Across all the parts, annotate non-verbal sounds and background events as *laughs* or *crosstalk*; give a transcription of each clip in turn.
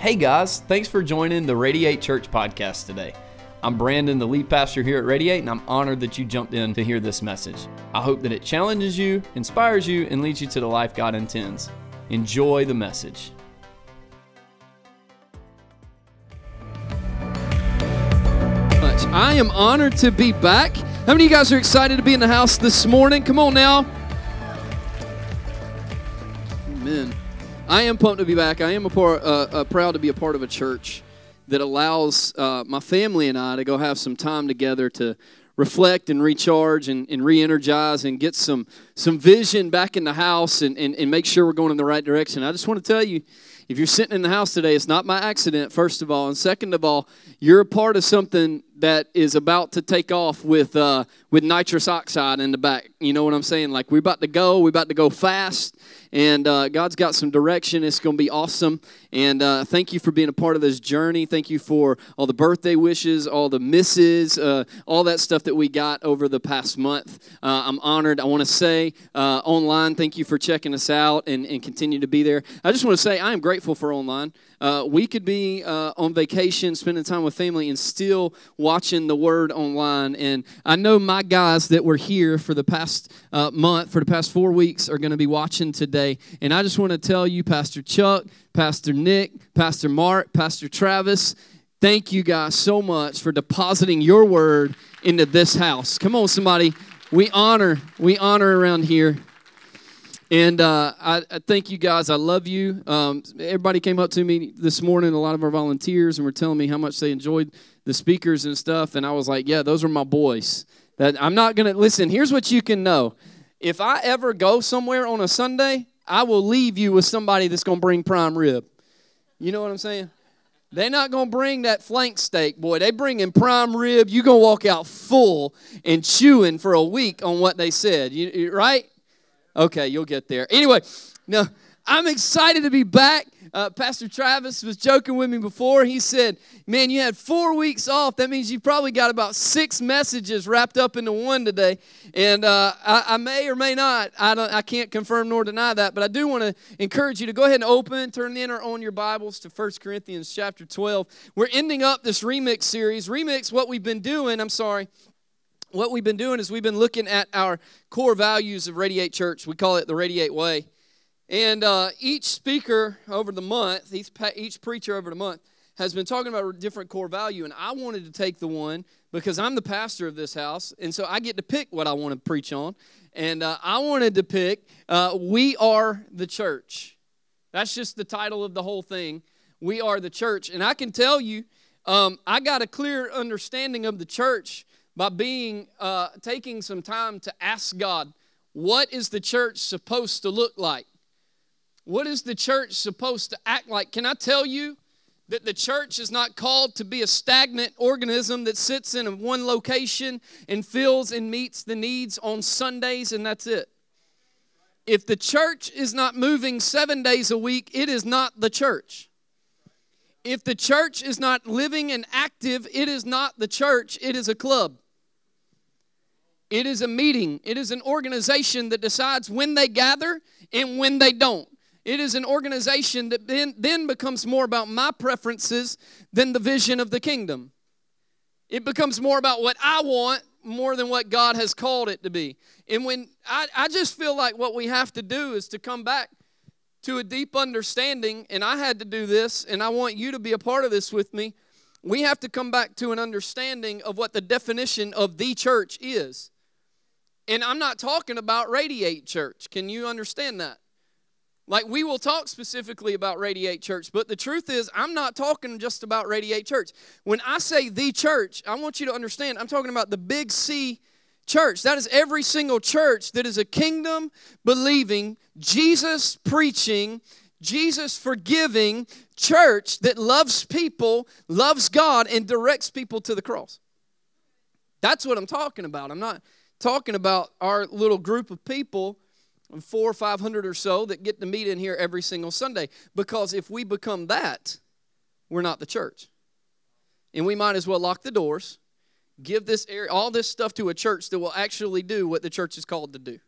Hey guys, thanks for joining the Radiate Church podcast today. I'm Brandon, the lead pastor here at Radiate, and I'm honored that you jumped in to hear this message. I hope that it challenges you, inspires you, and leads you to the life God intends. Enjoy the message. I am honored to be back. How many of you guys are excited to be in the house this morning? Come on now. I am pumped to be back. I am a part, uh, uh, proud to be a part of a church that allows uh, my family and I to go have some time together to reflect and recharge and, and re-energize and get some some vision back in the house and, and, and make sure we're going in the right direction. I just want to tell you, if you're sitting in the house today, it's not my accident, first of all. And second of all, you're a part of something that is about to take off with uh, with nitrous oxide in the back. You know what I'm saying? Like we're about to go, we're about to go fast, and uh, God's got some direction. It's going to be awesome. And uh, thank you for being a part of this journey. Thank you for all the birthday wishes, all the misses, uh, all that stuff that we got over the past month. Uh, I'm honored. I want to say uh, online, thank you for checking us out and, and continue to be there. I just want to say I am grateful for online. We could be on vacation, spending time with family, and still watching the Word online. And I know my guys that were here for the past uh, month, for the past four weeks, are going to be watching today. And I just want to tell you, Pastor Chuck, Pastor Nick, Pastor Mark, Pastor Travis, thank you guys so much for depositing your Word into this house. Come on, somebody. We honor, we honor around here. And uh, I, I, thank you guys. I love you. Um, everybody came up to me this morning, a lot of our volunteers, and were telling me how much they enjoyed the speakers and stuff. And I was like, yeah, those are my boys. That I'm not to listen. Here's what you can know if I ever go somewhere on a Sunday, I will leave you with somebody that's to bring prime rib. You know what I'm saying? They're not to bring that flank steak, boy. They bring in prime rib. You're going to walk out full and chewing for a week on what they said. You, right? Okay, you'll get there. Anyway, no, I'm excited to be back. Uh, Pastor Travis was joking with me before. He said, Man, you had four weeks off. That means you probably got about six messages wrapped up into one today. And uh, I, I, may or may not, I, don't, I can't confirm nor deny that, but I do want to encourage you to go ahead and open, turn in or on your Bibles to 1 Corinthians chapter 12. We're ending up this remix series. Remix, what we've been doing, I'm sorry, what we've been doing is we've been looking at our core values of Radiate Church. We call it the Radiate Way. And uh, each speaker over the month, each, each preacher over the month, has been talking about a different core value. And I wanted to take the one because I'm the pastor of this house. And so I get to pick what I want to preach on. And uh, I wanted to pick uh, We Are the Church. That's just the title of the whole thing. We are the church. And I can tell you, um, I got a clear understanding of the church by being uh, taking some time to ask God, what is the church supposed to look like? What is the church supposed to act like? Can I tell you that the church is not called to be a stagnant organism that sits in one location and fills and meets the needs on Sundays and that's it? If the church is not moving seven days a week, it is not the church if the church is not living and active, it is not the church, it is a club. It is a meeting, it is an organization that decides when they gather and when they don't. It is an organization that then, becomes more about my preferences than the vision of the kingdom. It becomes more about what I want more than what God has called it to be. And when I, I just feel like what we have to do is to come back to a deep understanding, and I had to do this, and I want you to be a part of this with me. We have to come back to an understanding of what the definition of the church is. And I'm not talking about Radiate Church. Can you understand that? Like, we will talk specifically about Radiate Church, but the truth is, I'm not talking just about Radiate Church. When I say the church, I want you to understand, I'm talking about the big C church. That is every single church that is a kingdom believing, Jesus preaching, Jesus forgiving church that loves people, loves God, and directs people to the cross. That's what I'm talking about. I'm not talking about our little group of people, four or five hundred or so, that get to meet in here every single Sunday. Because if we become that, we're not the church. And we might as well lock the doors give this area, all this stuff to a church that will actually do what the church is called to do.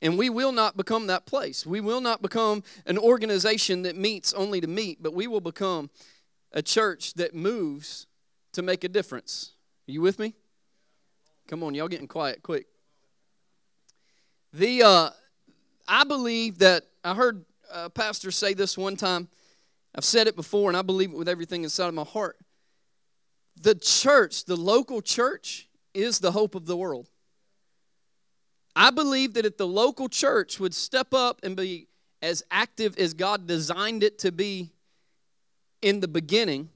And we will not become that place. We will not become an organization that meets only to meet, but we will become a church that moves to make a difference. Are you with me? Come on, y'all getting quiet quick. The uh, I believe that I heard a pastor say this one time. I've said it before, and I believe it with everything inside of my heart. The church, the local church, is the hope of the world. I believe that if the local church would step up and be as active as God designed it to be in the beginning,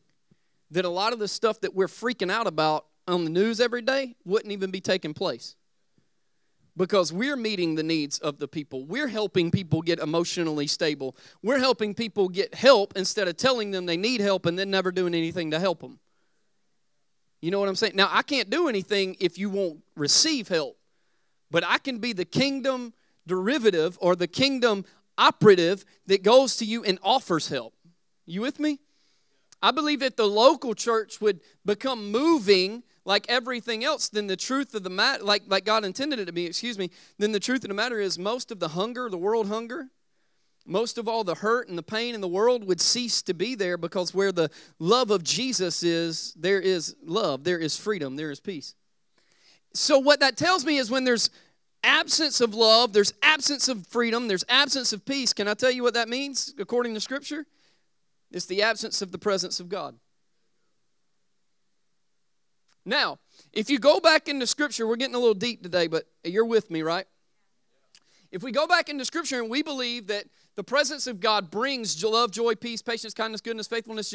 that a lot of the stuff that we're freaking out about on the news every day wouldn't even be taking place. Because we're meeting the needs of the people. We're helping people get emotionally stable. We're helping people get help instead of telling them they need help and then never doing anything to help them. You know what I'm saying? Now, I can't do anything if you won't receive help, but I can be the kingdom derivative or the kingdom operative that goes to you and offers help. You with me? I believe that the local church would become moving like everything else, then the truth of the matter, like, like God intended it to be, excuse me, then the truth of the matter is most of the hunger, the world hunger, most of all the hurt and the pain in the world would cease to be there because where the love of Jesus is, there is love, there is freedom, there is peace. So, what that tells me is when there's absence of love, there's absence of freedom, there's absence of peace. Can I tell you what that means according to Scripture? It's the absence of the presence of God. Now, if you go back into Scripture, we're getting a little deep today, but you're with me, right? If we go back into Scripture and we believe that the presence of God brings love, joy, peace, patience, kindness, goodness, faithfulness,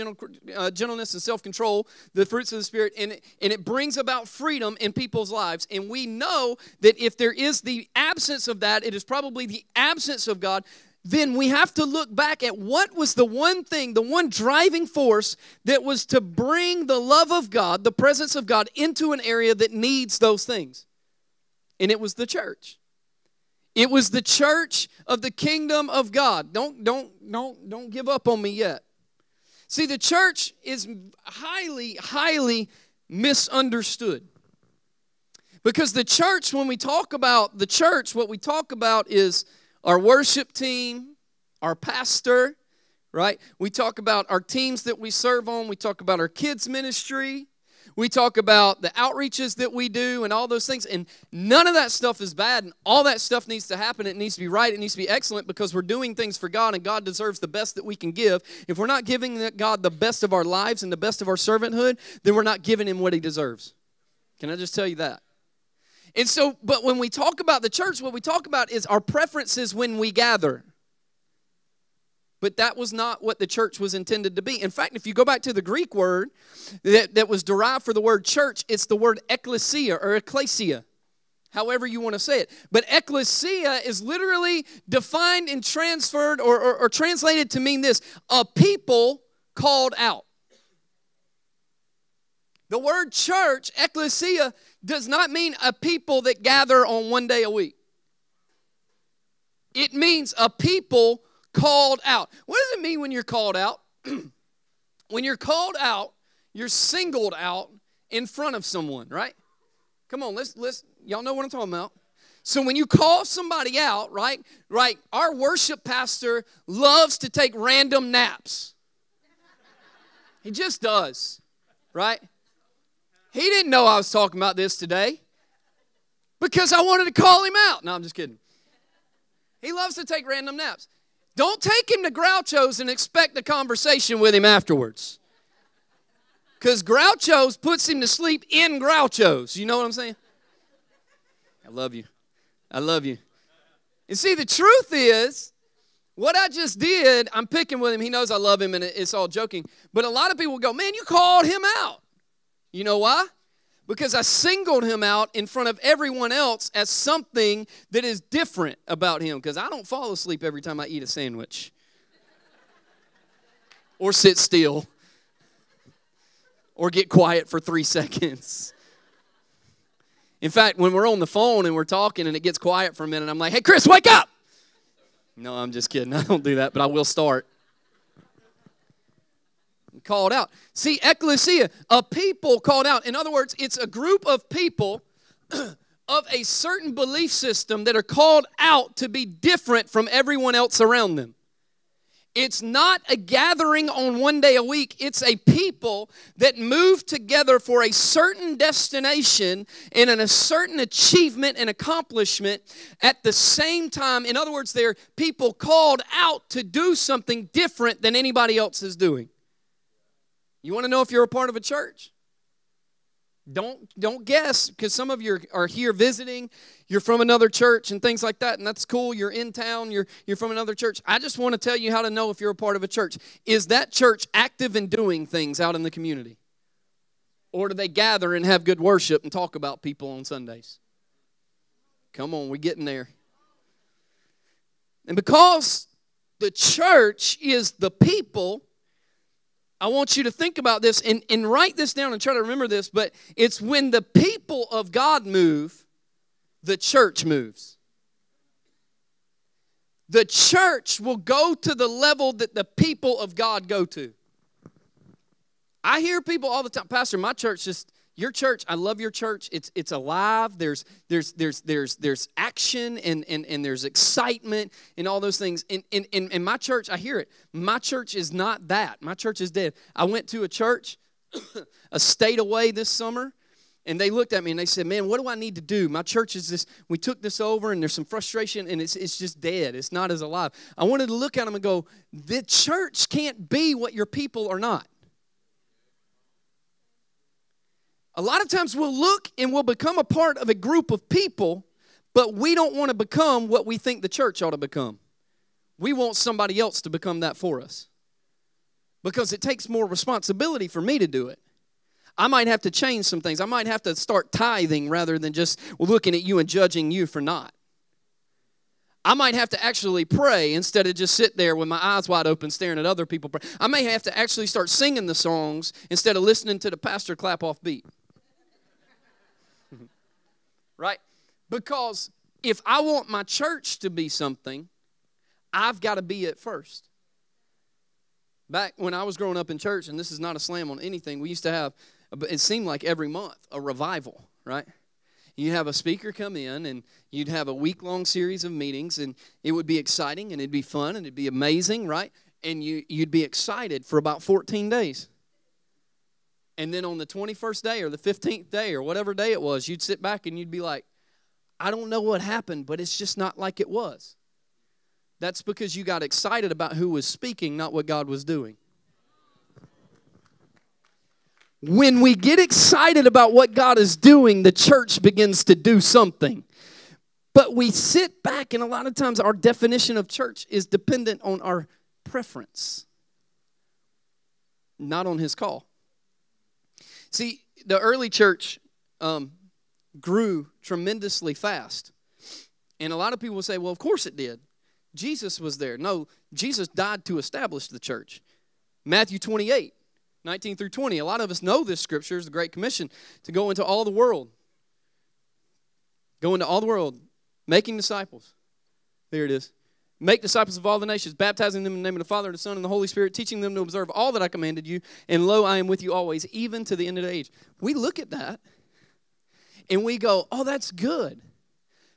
uh, gentleness, and self control, the fruits of the Spirit, and and it brings about freedom in people's lives. And we know that if there is the absence of that, it is probably the absence of God then we have to look back at what was the one thing, the one driving force that was to bring the love of God, the presence of God, into an area that needs those things. And it was the church. It was the church of the kingdom of God. Don't, don't, don't, don't give up on me yet. See, the church is highly, highly misunderstood. Because the church, when we talk about the church, what we talk about is our worship team, our pastor, right? We talk about our teams that we serve on, we talk about our kids' ministry, we talk about the outreaches that we do and all those things. And none of that stuff is bad, and all that stuff needs to happen. It needs to be right, it needs to be excellent because we're doing things for God, and God deserves the best that we can give. If we're not giving God the best of our lives and the best of our servanthood, then we're not giving Him what He deserves. Can I just tell you that? And so, but when we talk about the church, what we talk about is our preferences when we gather. But that was not what the church was intended to be. In fact, if you go back to the Greek word that, that was derived for the word church, it's the word ecclesia or ecclesia, however you want to say it. But ecclesia is literally defined and transferred or, or, or translated to mean this a people called out. The word church, ecclesia, does not mean a people that gather on one day a week. It means a people called out. What does it mean when you're called out? *clears throat* when you're called out, you're singled out in front of someone, right? Come on, let's let's y'all know what I'm talking about. So when you call somebody out, right? Right, our worship pastor loves to take random naps. He just does, right? He didn't know I was talking about this today because I wanted to call him out. No, I'm just kidding. He loves to take random naps. Don't take him to Groucho's and expect a conversation with him afterwards. Because Groucho's puts him to sleep in Groucho's. You know what I'm saying? I love you. I love you. And see, the truth is, what I just did, I'm picking with him. He knows I love him and it's all joking. But a lot of people go, man, you called him out. You know why? Because I singled him out in front of everyone else as something that is different about him. Because I don't fall asleep every time I eat a sandwich or sit still or get quiet for three *laughs* seconds. In fact, when we're on the phone and we're talking and it gets quiet for a minute, I'm like, hey, Chris, wake up. No, I'm just kidding. *laughs* I don't do that, but I will start called out. See, ecclesia, a people called out. In other words, it's a group of people *clears throat* of a certain belief system that are called out to be different from everyone else around them. It's not a gathering on one day a week. It's a people that move together for a certain destination and in a certain achievement and accomplishment at the same time. In other words, they're people called out to do something different than anybody else is doing. You want to know if you're a part of a church? Don't don't guess because some of you are here visiting. You're from another church and things like that, and that's cool. You're in town. You're you're from another church. I just want to tell you how to know if you're a part of a church. Is that church active in doing things out in the community, or do they gather and have good worship and talk about people on Sundays? Come on, we're getting there. And because the church is the people I want you to think about this and, and write this down and try to remember this, but it's when the people of God move, the church moves. The church will go to the level that the people of God go to. I hear people all the time, Pastor, my church just your church i love your church it's it's alive there's there's there's there's there's action and and, and there's excitement and all those things in, in, in, in my church i hear it my church is not that my church is dead i went to a church *coughs* a state away this summer and they looked at me and they said, Man, what do I need to do? My church is this, we took this over and there's some frustration and it's, it's just dead. It's not as alive. I wanted to look at them and go, The church can't be what your people are not. A lot of times we'll look and we'll become a part of a group of people, but we don't want to become what we think the church ought to become. We want somebody else to become that for us because it takes more responsibility for me to do it. I might have to change some things. I might have to start tithing rather than just looking at you and judging you for not. I might have to actually pray instead of just sit there with my eyes wide open staring at other people pray. I may have to actually start singing the songs instead of listening to the pastor clap off beat right? Because if I want my church to be something, I've got to be it first. Back when I was growing up in church, and this is not a slam on anything, we used to have, it seemed like every month, a revival, right? You'd have a speaker come in, and you'd have a week long series of meetings, and it would be exciting, and it'd be fun, and it'd be amazing, right? And you, you'd be excited for about 14 days. And then on the 21st day or the 15th day or whatever day it was, you'd sit back and you'd be like, I don't know what happened, but it's just not like it was. That's because you got excited about who was speaking, not what God was doing. When we get excited about what God is doing, the church begins to do something. But we sit back, and a lot of times our definition of church is dependent on our preference, not on His call. See, the early church um, grew tremendously fast. And a lot of people say, well, of course it did. Jesus was there. No, Jesus died to establish the church. Matthew 28, 19 through 20. A lot of us know this scripture is the Great Commission to go into all the world. Go into all the world, making disciples. There it is. Make disciples of all the nations, baptizing them in the name of the Father, and the Son, and the Holy Spirit, teaching them to observe all that I commanded you. And lo, I am with you always, even to the end of the age. We look at that and we go, oh, that's good.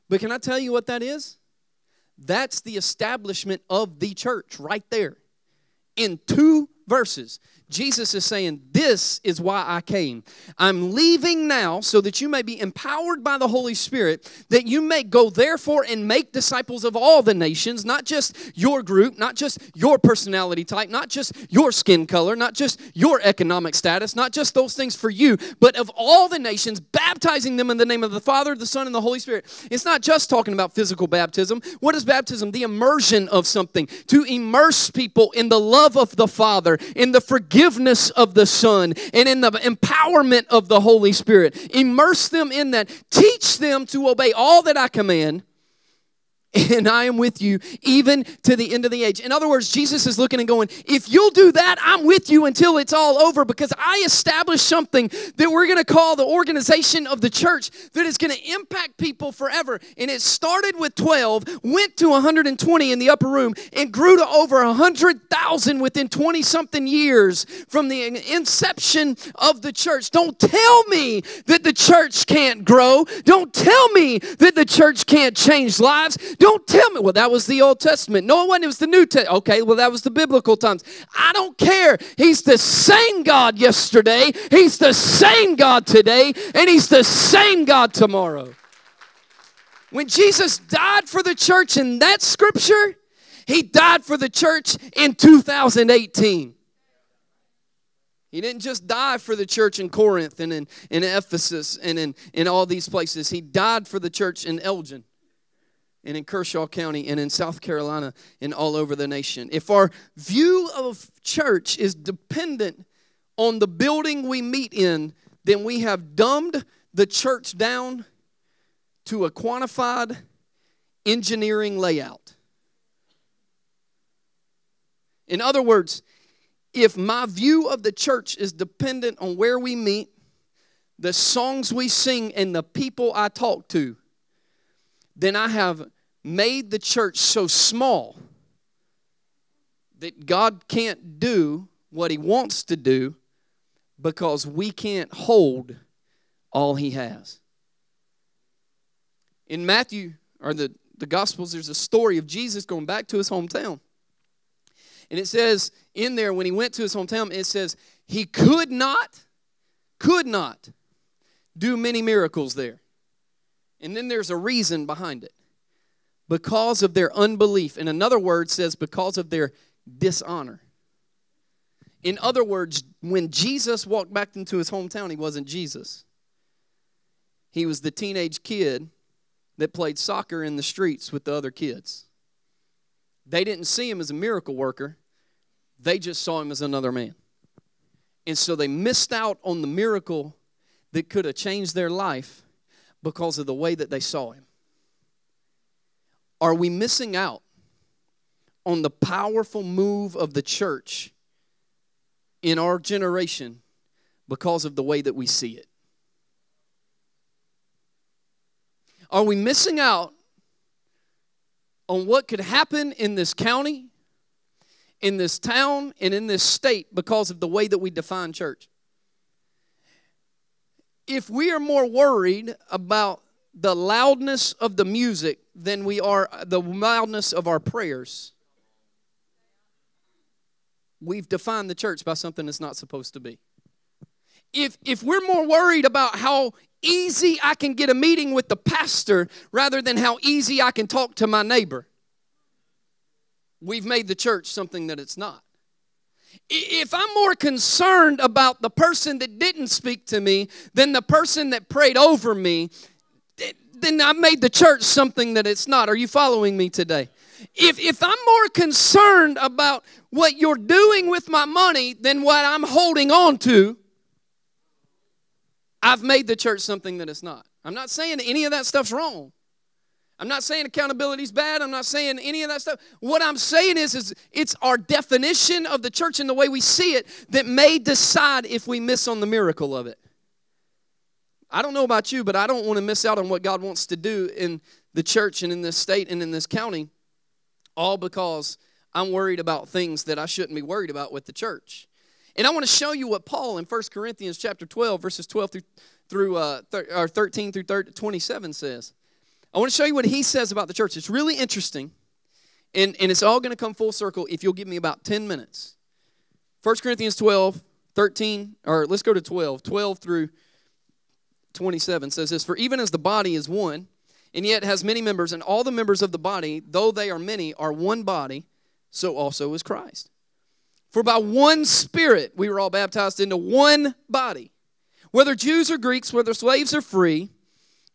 But can I tell you what that is? That's the establishment of the church right there in two verses. Jesus is saying, This is why I came. I'm leaving now so that you may be empowered by the Holy Spirit, that you may go therefore and make disciples of all the nations, not just your group, not just your personality type, not just your skin color, not just your economic status, not just those things for you, but of all the nations, baptizing them in the name of the Father, the Son, and the Holy Spirit. It's not just talking about physical baptism. What is baptism? The immersion of something, to immerse people in the love of the Father, in the forgiveness forgiveness of the Son and in the empowerment of the Holy Spirit. Immerse them in that. Teach them to obey all that I command. *laughs* and I am with you even to the end of the age. In other words, Jesus is looking and going, if you'll do that, I'm with you until it's all over because I established something that we're going to call the organization of the church that is going to impact people forever. And it started with 12, went to 120 in the upper room, and grew to over 100,000 within 20 something years from the inception of the church. Don't tell me that the church can't grow. Don't tell me that the church can't change lives. Don't tell me, well, that was the Old Testament. No, one, it was the New Testament. Okay, well, that was the biblical times. I don't care. He's the same God yesterday, He's the same God today, and He's the same God tomorrow. When Jesus died for the church in that scripture, He died for the church in 2018. He didn't just die for the church in Corinth and in, in Ephesus and in, in all these places. He died for the church in Elgin and in Kershaw County and in South Carolina and all over the nation. If our view of church is dependent on the building we meet in, then we have dumbed the church down to a quantified engineering layout. In other words, if my view of the church is dependent on where we meet, the songs we sing, and the people I talk to, then I have made the church so small that God can't do what He wants to do because we can't hold all He has. In Matthew, or the, the Gospels, there's a story of Jesus going back to his hometown. And it says in there, when he went to his hometown, it says, he could not, could not do many miracles there. And then there's a reason behind it because of their unbelief. And another word says because of their dishonor. In other words, when Jesus walked back into his hometown, he wasn't Jesus. He was the teenage kid that played soccer in the streets with the other kids. They didn't see him as a miracle worker, they just saw him as another man. And so they missed out on the miracle that could have changed their life because of the way that they saw him. Are we missing out on the powerful move of the church in our generation because of the way that we see it? Are we missing out on what could happen in this county, in this town, and in this state because of the way that we define church? If we are more worried about the loudness of the music than we are the loudness of our prayers, we've defined the church by something it's not supposed to be. If, if we're more worried about how easy I can get a meeting with the pastor rather than how easy I can talk to my neighbor. We've made the church something that it's not. If I'm more concerned about the person that didn't speak to me than the person that prayed over me, then I made the church something that it's not. Are you following me today? If, if I'm more concerned about what you're doing with my money than what I'm holding on to, I've made the church something that it's not. I'm not saying any of that stuff's wrong. I'm not saying accountability is bad. I'm not saying any of that stuff. What I'm saying is, is it's our definition of the church and the way we see it that may decide if we miss on the miracle of it. I don't know about you, but I don't want to miss out on what God wants to do in the church and in this state and in this county, all because I'm worried about things that I shouldn't be worried about with the church. And I want to show you what Paul in 1 Corinthians chapter 12, verses 12 through, through uh, thir- or 13 through 30, 27 says. I want to show you what he says about the church. It's really interesting, and, and it's all going to come full circle if you'll give me about 10 minutes. 1 Corinthians 12, 13, or let's go to 12, 12 through 27 says this For even as the body is one, and yet has many members, and all the members of the body, though they are many, are one body, so also is Christ. For by one Spirit we were all baptized into one body, whether Jews or Greeks, whether slaves or free,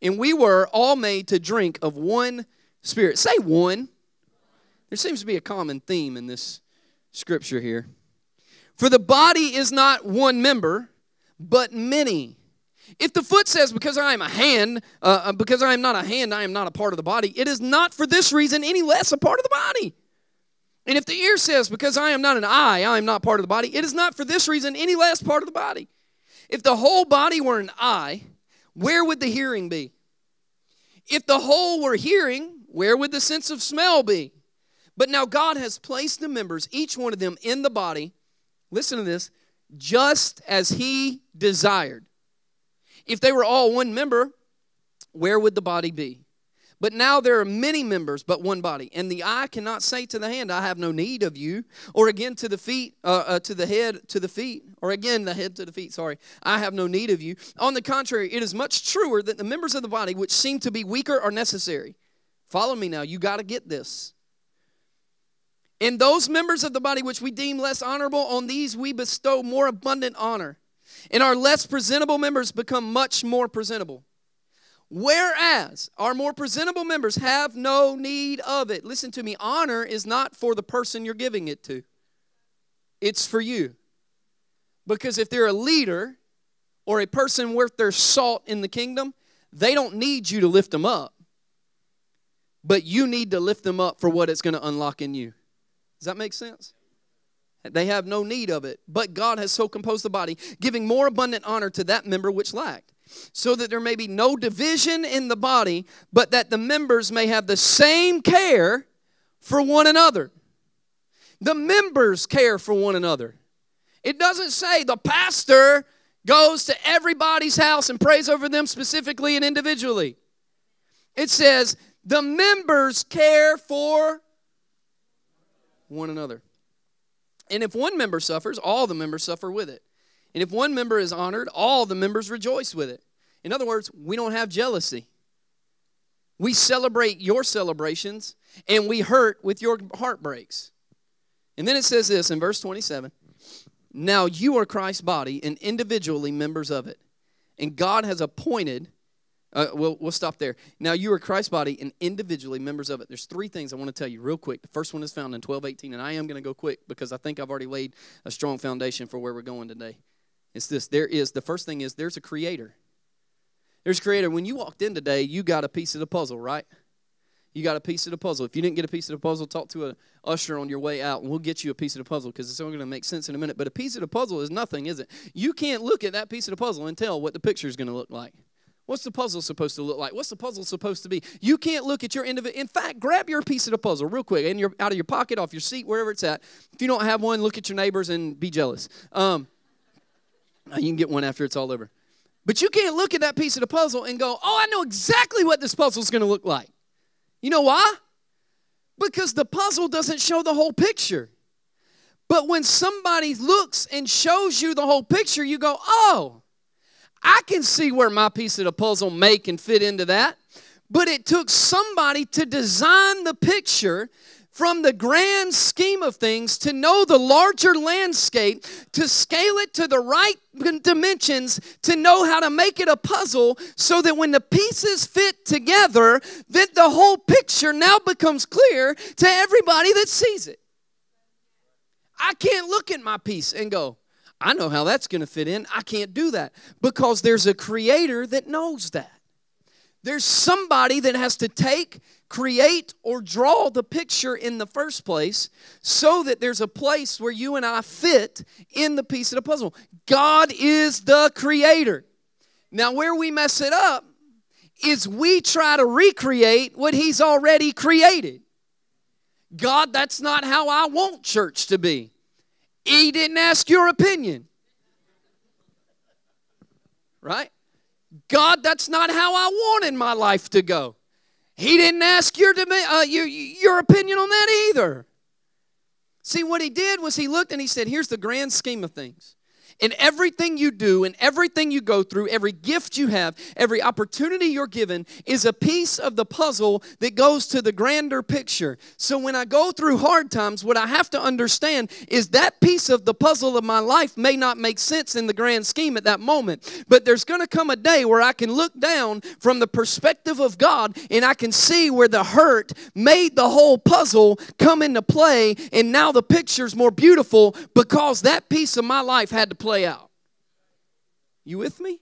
and we were all made to drink of one Spirit. Say one. There seems to be a common theme in this scripture here. For the body is not one member, but many. If the foot says, because I am a hand, uh, uh, because I am not a hand, I am not a part of the body, it is not for this reason any less a part of the body. And if the ear says, because I am not an eye, I am not part of the body, it is not for this reason any less part of the body. If the whole body were an eye, where would the hearing be? If the whole were hearing, where would the sense of smell be? But now God has placed the members, each one of them, in the body, listen to this, just as He desired. If they were all one member, where would the body be? But now there are many members, but one body. And the eye cannot say to the hand, I have no need of you. Or again to the feet, uh, uh, to the head, to the feet. Or again, the head to the feet, sorry, I have no need of you. On the contrary, it is much truer that the members of the body which seem to be weaker are necessary. Follow me now, you got to get this. In those members of the body which we deem less honorable, on these we bestow more abundant honor. And our less presentable members become much more presentable. Whereas our more presentable members have no need of it. Listen to me honor is not for the person you're giving it to, it's for you. Because if they're a leader or a person worth their salt in the kingdom, they don't need you to lift them up. But you need to lift them up for what it's going to unlock in you. Does that make sense? They have no need of it. But God has so composed the body, giving more abundant honor to that member which lacked, so that there may be no division in the body, but that the members may have the same care for one another. The members care for one another. It doesn't say the pastor goes to everybody's house and prays over them specifically and individually. It says the members care for one another. And if one member suffers, all the members suffer with it. And if one member is honored, all the members rejoice with it. In other words, we don't have jealousy. We celebrate your celebrations and we hurt with your heartbreaks. And then it says this in verse 27 Now you are Christ's body and individually members of it. And God has appointed uh, we'll, we'll stop there. Now, you are Christ's body and individually members of it. There's three things I want to tell you real quick. The first one is found in 1218, and I am going to go quick because I think I've already laid a strong foundation for where we're going today. It's this there is, the first thing is there's a creator. There's a creator. When you walked in today, you got a piece of the puzzle, right? You got a piece of the puzzle. If you didn't get a piece of the puzzle, talk to a usher on your way out, and we'll get you a piece of the puzzle because it's only going to make sense in a minute. But a piece of the puzzle is nothing, is it? You can't look at that piece of the puzzle and tell what the picture is going to look like. What's the puzzle supposed to look like? What's the puzzle supposed to be? You can't look at your end of it. In fact, grab your piece of the puzzle real quick, in your, out of your pocket, off your seat, wherever it's at. If you don't have one, look at your neighbors and be jealous. Um, Uh, you can get one after it's all over. But you can't look at that piece of the puzzle and go, oh, I know exactly what this puzzle is going to look like. You know why? Because the puzzle doesn't show the whole picture. But when somebody looks and shows you the whole picture, you go, oh, I can see where my piece of the puzzle may can fit into that. But it took somebody to design the picture from the grand scheme of things to know the larger landscape, to scale it to the right dimensions, to know how to make it a puzzle so that when the pieces fit together, that the whole picture now becomes clear to everybody that sees it. I can't look at my piece and go, I know how that's going to fit in. I can't do that because there's a creator that knows that. There's somebody that has to take, create, or draw the picture in the first place so that there's a place where you and I fit in the piece of the puzzle. God is the creator. Now, where we mess it up is we try to recreate what He's already created. God, that's not how I want church to be. He didn't ask your opinion. Right? God, that's not how I wanted my life to go. He didn't ask your, uh, your, your opinion on that either. See, what he did was he looked and he said, Here's the grand scheme of things. In everything you do and everything you go through, every gift you have, every opportunity you're given is a piece of the puzzle that goes to the grander picture. So when I go through hard times, what I have to understand is that piece of the puzzle of my life may not make sense in the grand scheme at that moment. But there's going to come a day where I can look down from the perspective of God and I can see where the hurt made the whole puzzle come into play. And now the picture's more beautiful because that piece of my life had to play out. You with me?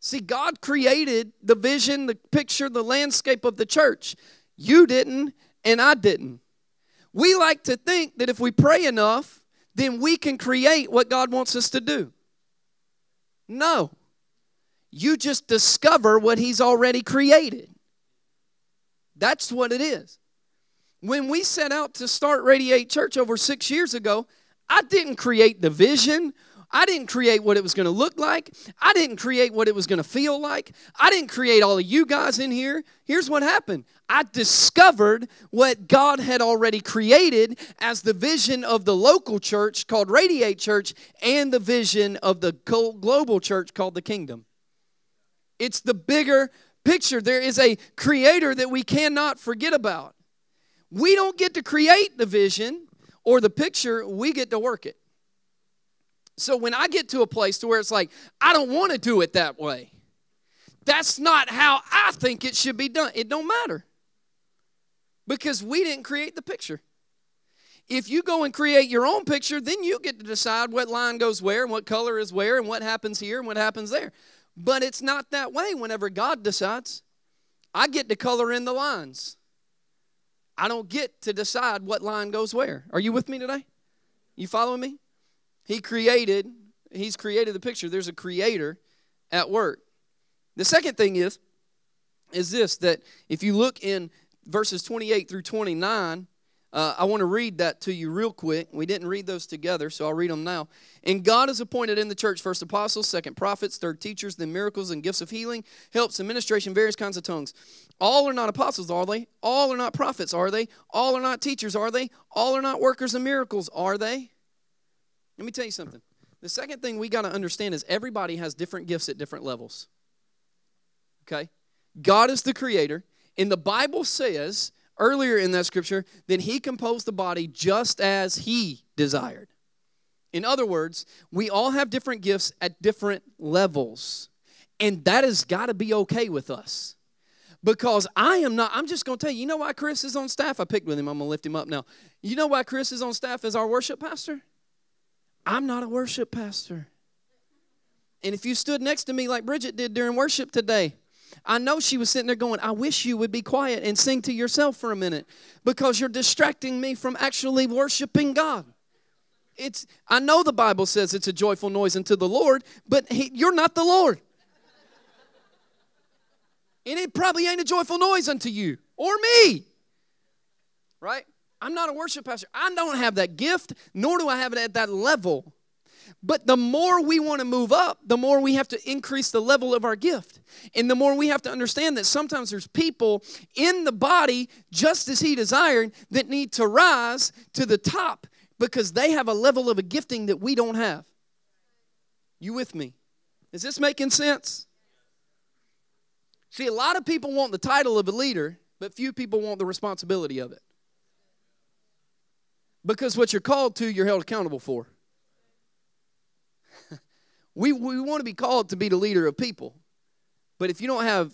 See, God created the vision, the picture, the landscape of the church. You didn't, and I didn't. We like to think that if we pray enough, then we can create what God wants us to do. No. You just discover what He's already created. That's what it is. When we set out to start Radiate Church over six years ago, I didn't create the vision I didn't create what it was going to look like. I didn't create what it was going to feel like. I didn't create all of you guys in here. Here's what happened I discovered what God had already created as the vision of the local church called Radiate Church and the vision of the global church called the kingdom. It's the bigger picture. There is a creator that we cannot forget about. We don't get to create the vision or the picture, we get to work it. So when I get to a place to where it's like, I don't want to do it that way. That's not how I think it should be done. It don't matter. Because we didn't create the picture. If you go and create your own picture, then you get to decide what line goes where and what color is where and what happens here and what happens there. But it's not that way whenever God decides. I get to color in the lines. I don't get to decide what line goes where. Are you with me today? You following me? He created, he's created the picture. There's a creator at work. The second thing is, is this that if you look in verses 28 through 29, uh, I want to read that to you real quick. We didn't read those together, so I'll read them now. And God has appointed in the church first apostles, second prophets, third teachers, then miracles and gifts of healing, helps, administration, various kinds of tongues. All are not apostles, are they? All are not prophets, are they? All are not teachers, are they? All are not workers of miracles, are they? Let me tell you something. The second thing we got to understand is everybody has different gifts at different levels. Okay? God is the creator, and the Bible says earlier in that scripture that he composed the body just as he desired. In other words, we all have different gifts at different levels. And that has got to be okay with us. Because I am not, I'm just going to tell you, you know why Chris is on staff? I picked with him, I'm going to lift him up now. You know why Chris is on staff as our worship pastor? I'm not a worship pastor. And if you stood next to me like Bridget did during worship today, I know she was sitting there going, I wish you would be quiet and sing to yourself for a minute because you're distracting me from actually worshiping God. It's I know the Bible says it's a joyful noise unto the Lord, but he, you're not the Lord. And it probably ain't a joyful noise unto you or me. Right? I'm not a worship pastor. I don't have that gift, nor do I have it at that level. But the more we want to move up, the more we have to increase the level of our gift. And the more we have to understand that sometimes there's people in the body, just as He desired, that need to rise to the top because they have a level of a gifting that we don't have. You with me? Is this making sense? See, a lot of people want the title of a leader, but few people want the responsibility of it. Because what you're called to, you're held accountable for. We, we want to be called to be the leader of people. But if you don't have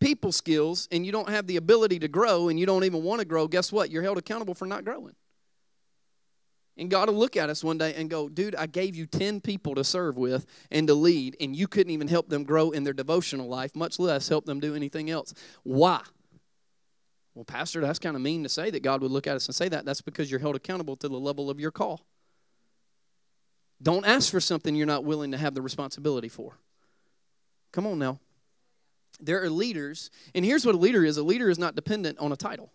people skills and you don't have the ability to grow and you don't even want to grow, guess what? You're held accountable for not growing. And God will look at us one day and go, dude, I gave you 10 people to serve with and to lead, and you couldn't even help them grow in their devotional life, much less help them do anything else. Why? Well, Pastor, that's kind of mean to say that God would look at us and say that. That's because you're held accountable to the level of your call. Don't ask for something you're not willing to have the responsibility for. Come on now. There are leaders, and here's what a leader is a leader is not dependent on a title.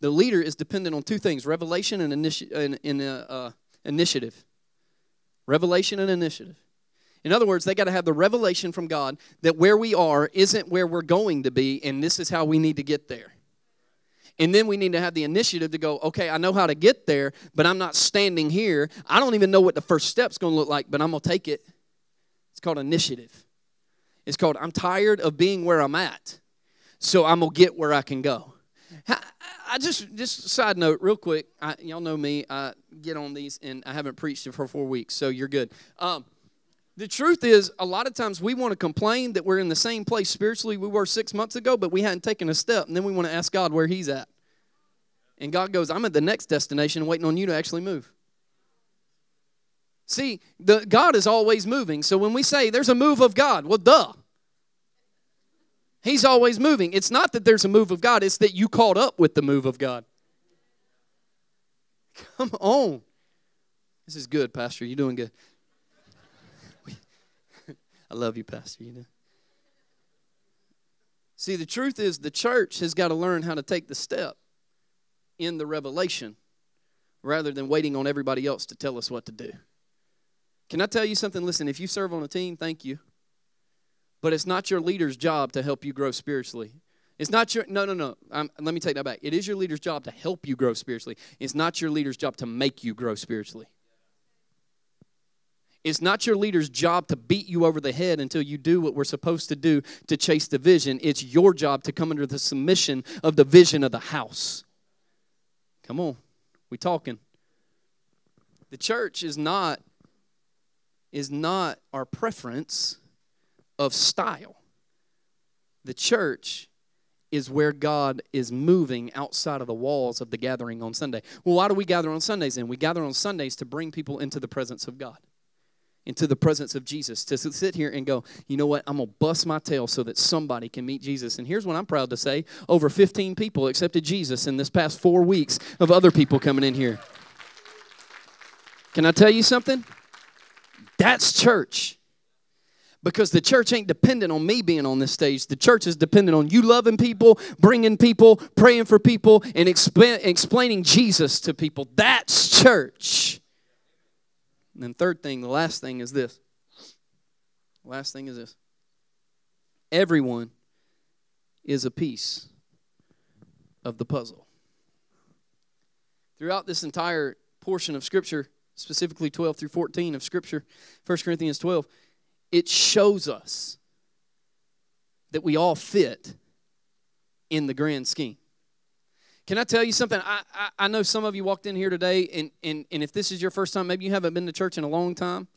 The leader is dependent on two things revelation and, initi- and, and uh, uh, initiative. Revelation and initiative. In other words, they got to have the revelation from God that where we are isn't where we're going to be, and this is how we need to get there. And then we need to have the initiative to go, okay, I know how to get there, but I'm not standing here. I don't even know what the first step's going to look like, but I'm going to take it. It's called initiative. It's called I'm tired of being where I'm at, so I'm going to get where I can go. I just, just side note, real quick. I, y'all know me. I get on these, and I haven't preached for four weeks, so you're good. Um, the truth is, a lot of times we want to complain that we're in the same place spiritually we were six months ago, but we hadn't taken a step, and then we want to ask God where He's at. And God goes, I'm at the next destination waiting on you to actually move. See, the, God is always moving. So when we say there's a move of God, well, duh. He's always moving. It's not that there's a move of God, it's that you caught up with the move of God. *laughs* Come on. This is good, Pastor. You're doing good. I love you, Pastor. You know. See, the truth is the church has got to learn how to take the step in the revelation rather than waiting on everybody else to tell us what to do. Can I tell you something? Listen, if you serve on a team, thank you. But it's not your leader's job to help you grow spiritually. It's not your, no, no, no. Um, let me take that back. It is your leader's job to help you grow spiritually. It's not your leader's job to make you grow spiritually. It's not your leader's job to beat you over the head until you do what we're supposed to do to chase the vision. It's your job to come under the submission of the vision of the house. Come on, we talking. The church is not is not our preference of style. The church is where God is moving outside of the walls of the gathering on Sunday. Well, why do we gather on Sundays then? We gather on Sundays to bring people into the presence of God, into the presence of Jesus, to sit here and go, you know what? I'm going to bust my tail so that somebody can meet Jesus. And here's what I'm proud to say over 15 people accepted Jesus in this past four weeks of other people coming in here. Can I tell you something? That's church. Because the church ain't dependent on me being on this stage. The church is dependent on you loving people, bringing people, praying for people, and exp- explaining Jesus to people. That's church. And then, third thing, the last thing is this. The last thing is this. Everyone is a piece of the puzzle. Throughout this entire portion of Scripture, specifically 12 through 14 of Scripture, 1 Corinthians 12, it shows us that we all fit in the grand scheme. Can I tell you something? I, I, I, know some of you walked in here today, and, and, and if this is your first time, maybe you haven't been to church in a long time.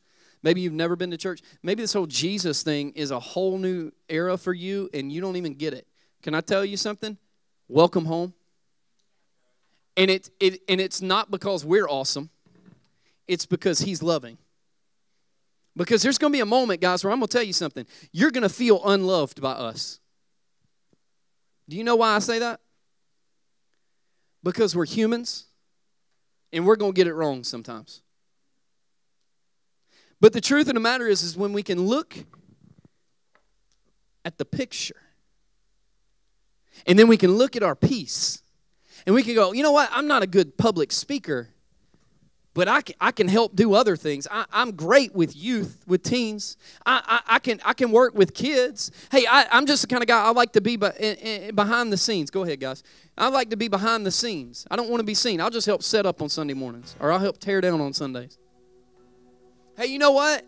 Maybe you've never been to church. Maybe this whole Jesus thing is a whole new era for you, and you don't even get it. Can I tell you something? Welcome home. And, it, it, and it's not because we're awesome, it's because He's loving. Because there's going to be a moment, guys, where I'm going to tell you something. You're going to feel unloved by us. Do you know why I say that? Because we're humans and we're going to get it wrong sometimes. But the truth of the matter is, is when we can look at the picture and then we can look at our piece and we can go, you know what? I'm not a good public speaker, but I can, I can help do other things. I, am great with youth, with teens. I, I, I, can, I can work with kids. Hey, I, am just the kind of guy I like to be behind the scenes. Go ahead, guys. I like to be behind the scenes. I don't want to be seen. I'll just help set up on Sunday mornings, or I'll help tear down on Sundays. Hey, you know what?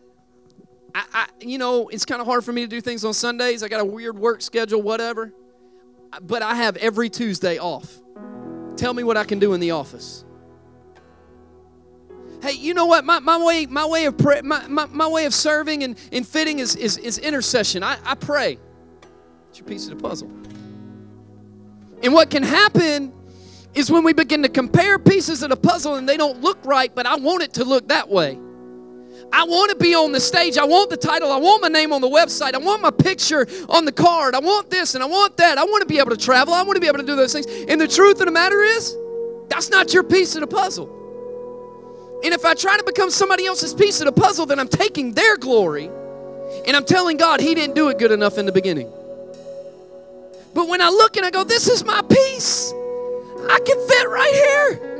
I, I you know, it's kind of hard for me to do things on Sundays. I got a weird work schedule, whatever. But I have every Tuesday off. Tell me what I can do in the office hey, you know what? My, my way, my way of pray, my, my, my way of serving and, and fitting is, is, is intercession. I, I pray. It's your piece of the puzzle. And what can happen is when we begin to compare pieces of the puzzle and they don't look right, but I want it to look that way. I want to be on the stage. I want the title. I want my name on the website. I want my picture on the card. I want this and I want that. I want to be able to travel. I want to be able to do those things. And the truth of the matter is, that's not your piece of the puzzle. And if I try to become somebody else's piece of the puzzle, then I'm taking their glory and I'm telling God He didn't do it good enough in the beginning. But when I look and I go, this is my piece, I can fit right here.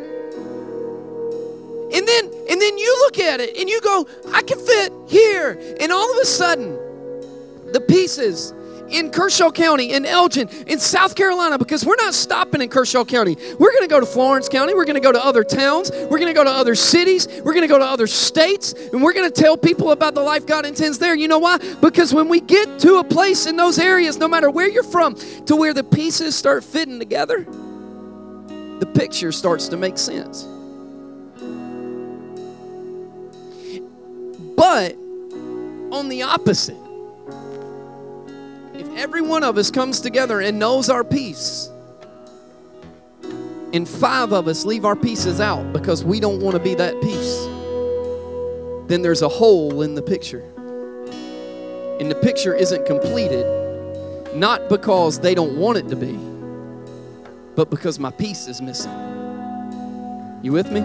And then and then you look at it and you go, I can fit here. And all of a sudden, the pieces in Kershaw County, in Elgin, in South Carolina, because we're not stopping in Kershaw County. We're going to go to Florence County. We're going to go to other towns. We're going to go to other cities. We're going to go to other states. And we're going to tell people about the life God intends there. You know why? Because when we get to a place in those areas, no matter where you're from, to where the pieces start fitting together, the picture starts to make sense. But on the opposite, if every one of us comes together and knows our piece, and five of us leave our pieces out because we don't want to be that piece, then there's a hole in the picture. And the picture isn't completed Not because they don't want it to be, but because my piece is missing. You with me?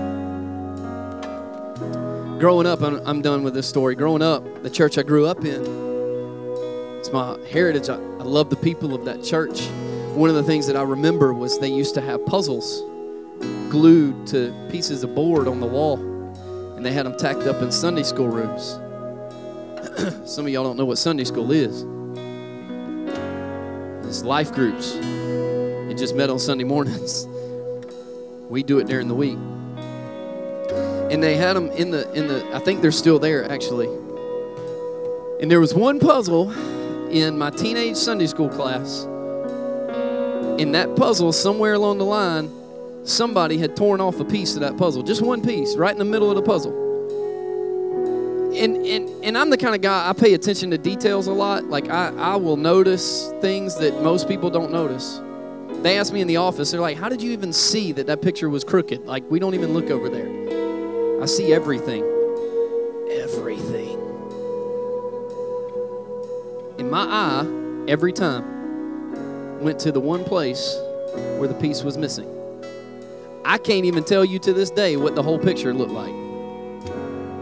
Growing up, I'm, I'm done with this story. Growing up, the church I grew up in, it's my heritage. I, I love the people of that church. One of the things that I remember was they used to have puzzles glued to pieces of board on the wall, and they had them tacked up in Sunday school rooms. *clears throat* Some of y'all don't know what Sunday school is. It's life groups. It just met on Sunday mornings. *laughs* We do it during the week. And they had them in the in the I think they're still there actually. And there was one puzzle in my teenage Sunday school class. In that puzzle somewhere along the line somebody had torn off a piece of that puzzle, just one piece, right in the middle of the puzzle. And, and, and I'm the kind of guy, I pay attention to details a lot. Like, I, I will notice things that most people don't notice. They asked me in the office, they're like, How did you even see that that picture was crooked? Like, we don't even look over there. I see. Everything. And my eye, every time, went to the one place where the piece was missing. I can't even tell you to this day what the whole picture looked like.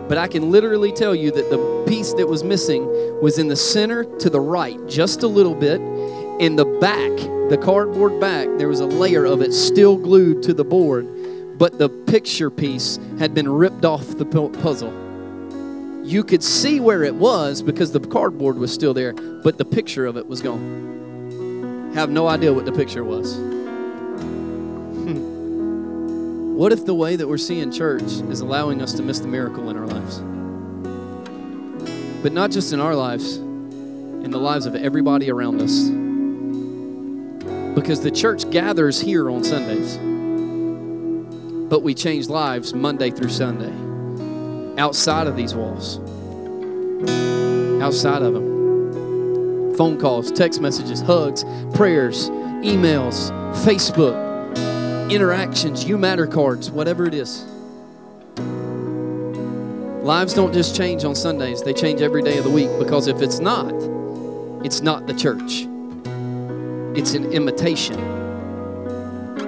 But I can literally tell you that the piece that was missing was in the center to the right, just a little bit. In the back, the cardboard back, there was a layer of it still glued to the board, but the picture piece had been ripped off the puzzle. You could see where it was because the cardboard was still there, but the picture of it was gone. Have no idea what the picture was. *laughs* What if the way that we're seeing church is allowing us to miss the miracle in our lives? But not just in our lives, in the lives of everybody around us. Because the church gathers here on Sundays, but we change lives Monday through Sunday outside of these walls, outside of them. Phone calls, text messages, hugs, prayers, emails, Facebook interactions, you matter cards, whatever it is. Lives don't just change on Sundays, they change every day of the week because if it's not, it's not the church. It's an imitation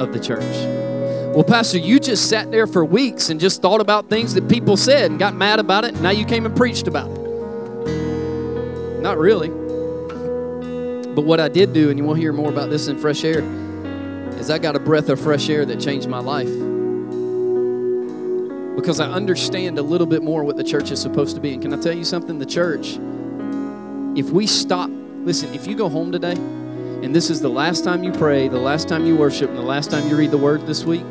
of the church. Well, Pastor, you just sat there for weeks and just thought about things that people said and got mad about it, and now you came and preached about it. Not really. But what I did do, and you will hear more about this in Fresh Air, is I got a breath of fresh air that changed my life. Because I understand a little bit more what the church is supposed to be. And can I tell you something? The church, if we stop, listen, if you go home today and this is the last time you pray, the last time you worship, and the last time you read the word this week,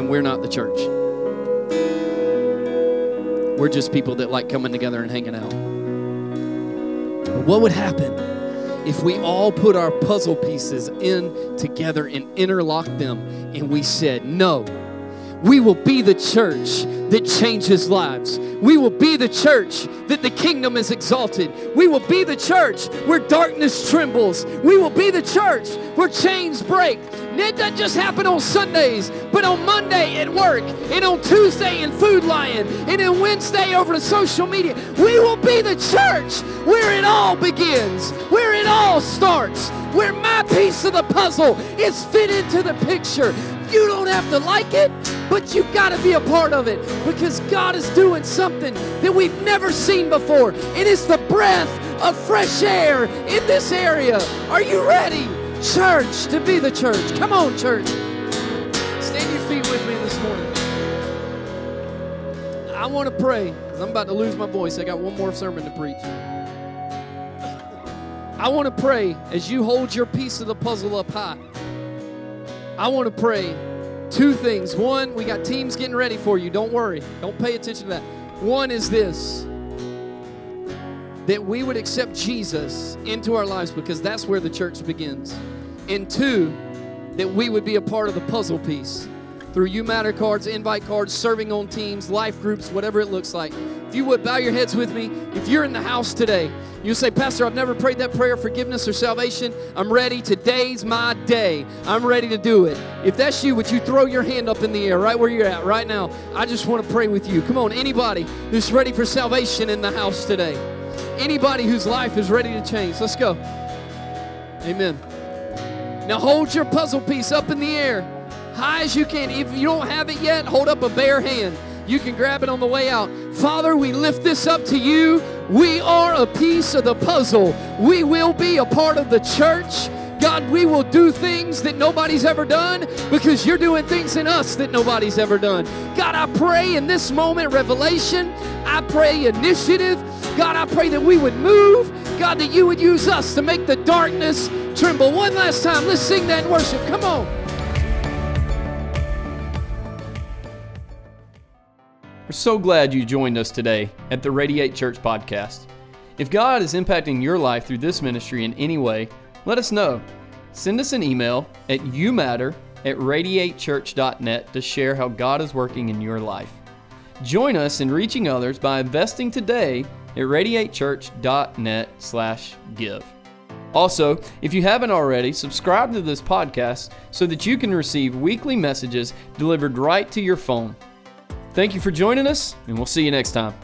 then we're not the church. We're just people that like coming together and hanging out. But what would happen if we all put our puzzle pieces in together and interlock them and we said, No, we will be the church that changes lives. We will be the church that the kingdom is exalted. We will be the church where darkness trembles. We will be the church where chains break. It doesn't just happen on Sundays, but on Monday at work, and on Tuesday in Food Lion, and on Wednesday over to social media. We will be the church where it all begins, where it all starts, where my piece of the puzzle is fit into the picture. You don't have to like it, but you've got to be a part of it because God is doing something that we've never seen before. It is the breath of fresh air in this area. Are you ready, church, to be the church? Come on, church. Stand your feet with me this morning. I want to pray because I'm about to lose my voice. I got one more sermon to preach. I want to pray as you hold your piece of the puzzle up high. I want to pray two things. One, we got teams getting ready for you. Don't worry, don't pay attention to that. One is this that we would accept Jesus into our lives because that's where the church begins. And two, that we would be a part of the puzzle piece through You Matter cards, invite cards, serving on teams, life groups, whatever it looks like. If you would bow your heads with me, if you're in the house today, you say, Pastor, I've never prayed that prayer of forgiveness or salvation. I'm ready. Today's my day. I'm ready to do it. If that's you, would you throw your hand up in the air right where you're at right now? I just want to pray with you. Come on, anybody who's ready for salvation in the house today. Anybody whose life is ready to change. Let's go. Amen. Now hold your puzzle piece up in the air, high as you can. If you don't have it yet, hold up a bare hand. You can grab it on the way out. Father, we lift this up to you. We are a piece of the puzzle. We will be a part of the church. God, we will do things that nobody's ever done because you're doing things in us that nobody's ever done. God, I pray in this moment, revelation. I pray initiative. God, I pray that we would move. God, that you would use us to make the darkness tremble. One last time, let's sing that in worship. Come on. We're so glad you joined us today at the Radiate Church podcast. If God is impacting your life through this ministry in any way, let us know. Send us an email at youmatter at radiatechurch.net to share how God is working in your life. Join us in reaching others by investing today at radiatechurch.net slash give. Also, if you haven't already, subscribe to this podcast so that you can receive weekly messages delivered right to your phone. Thank you for joining us, and we'll see you next time.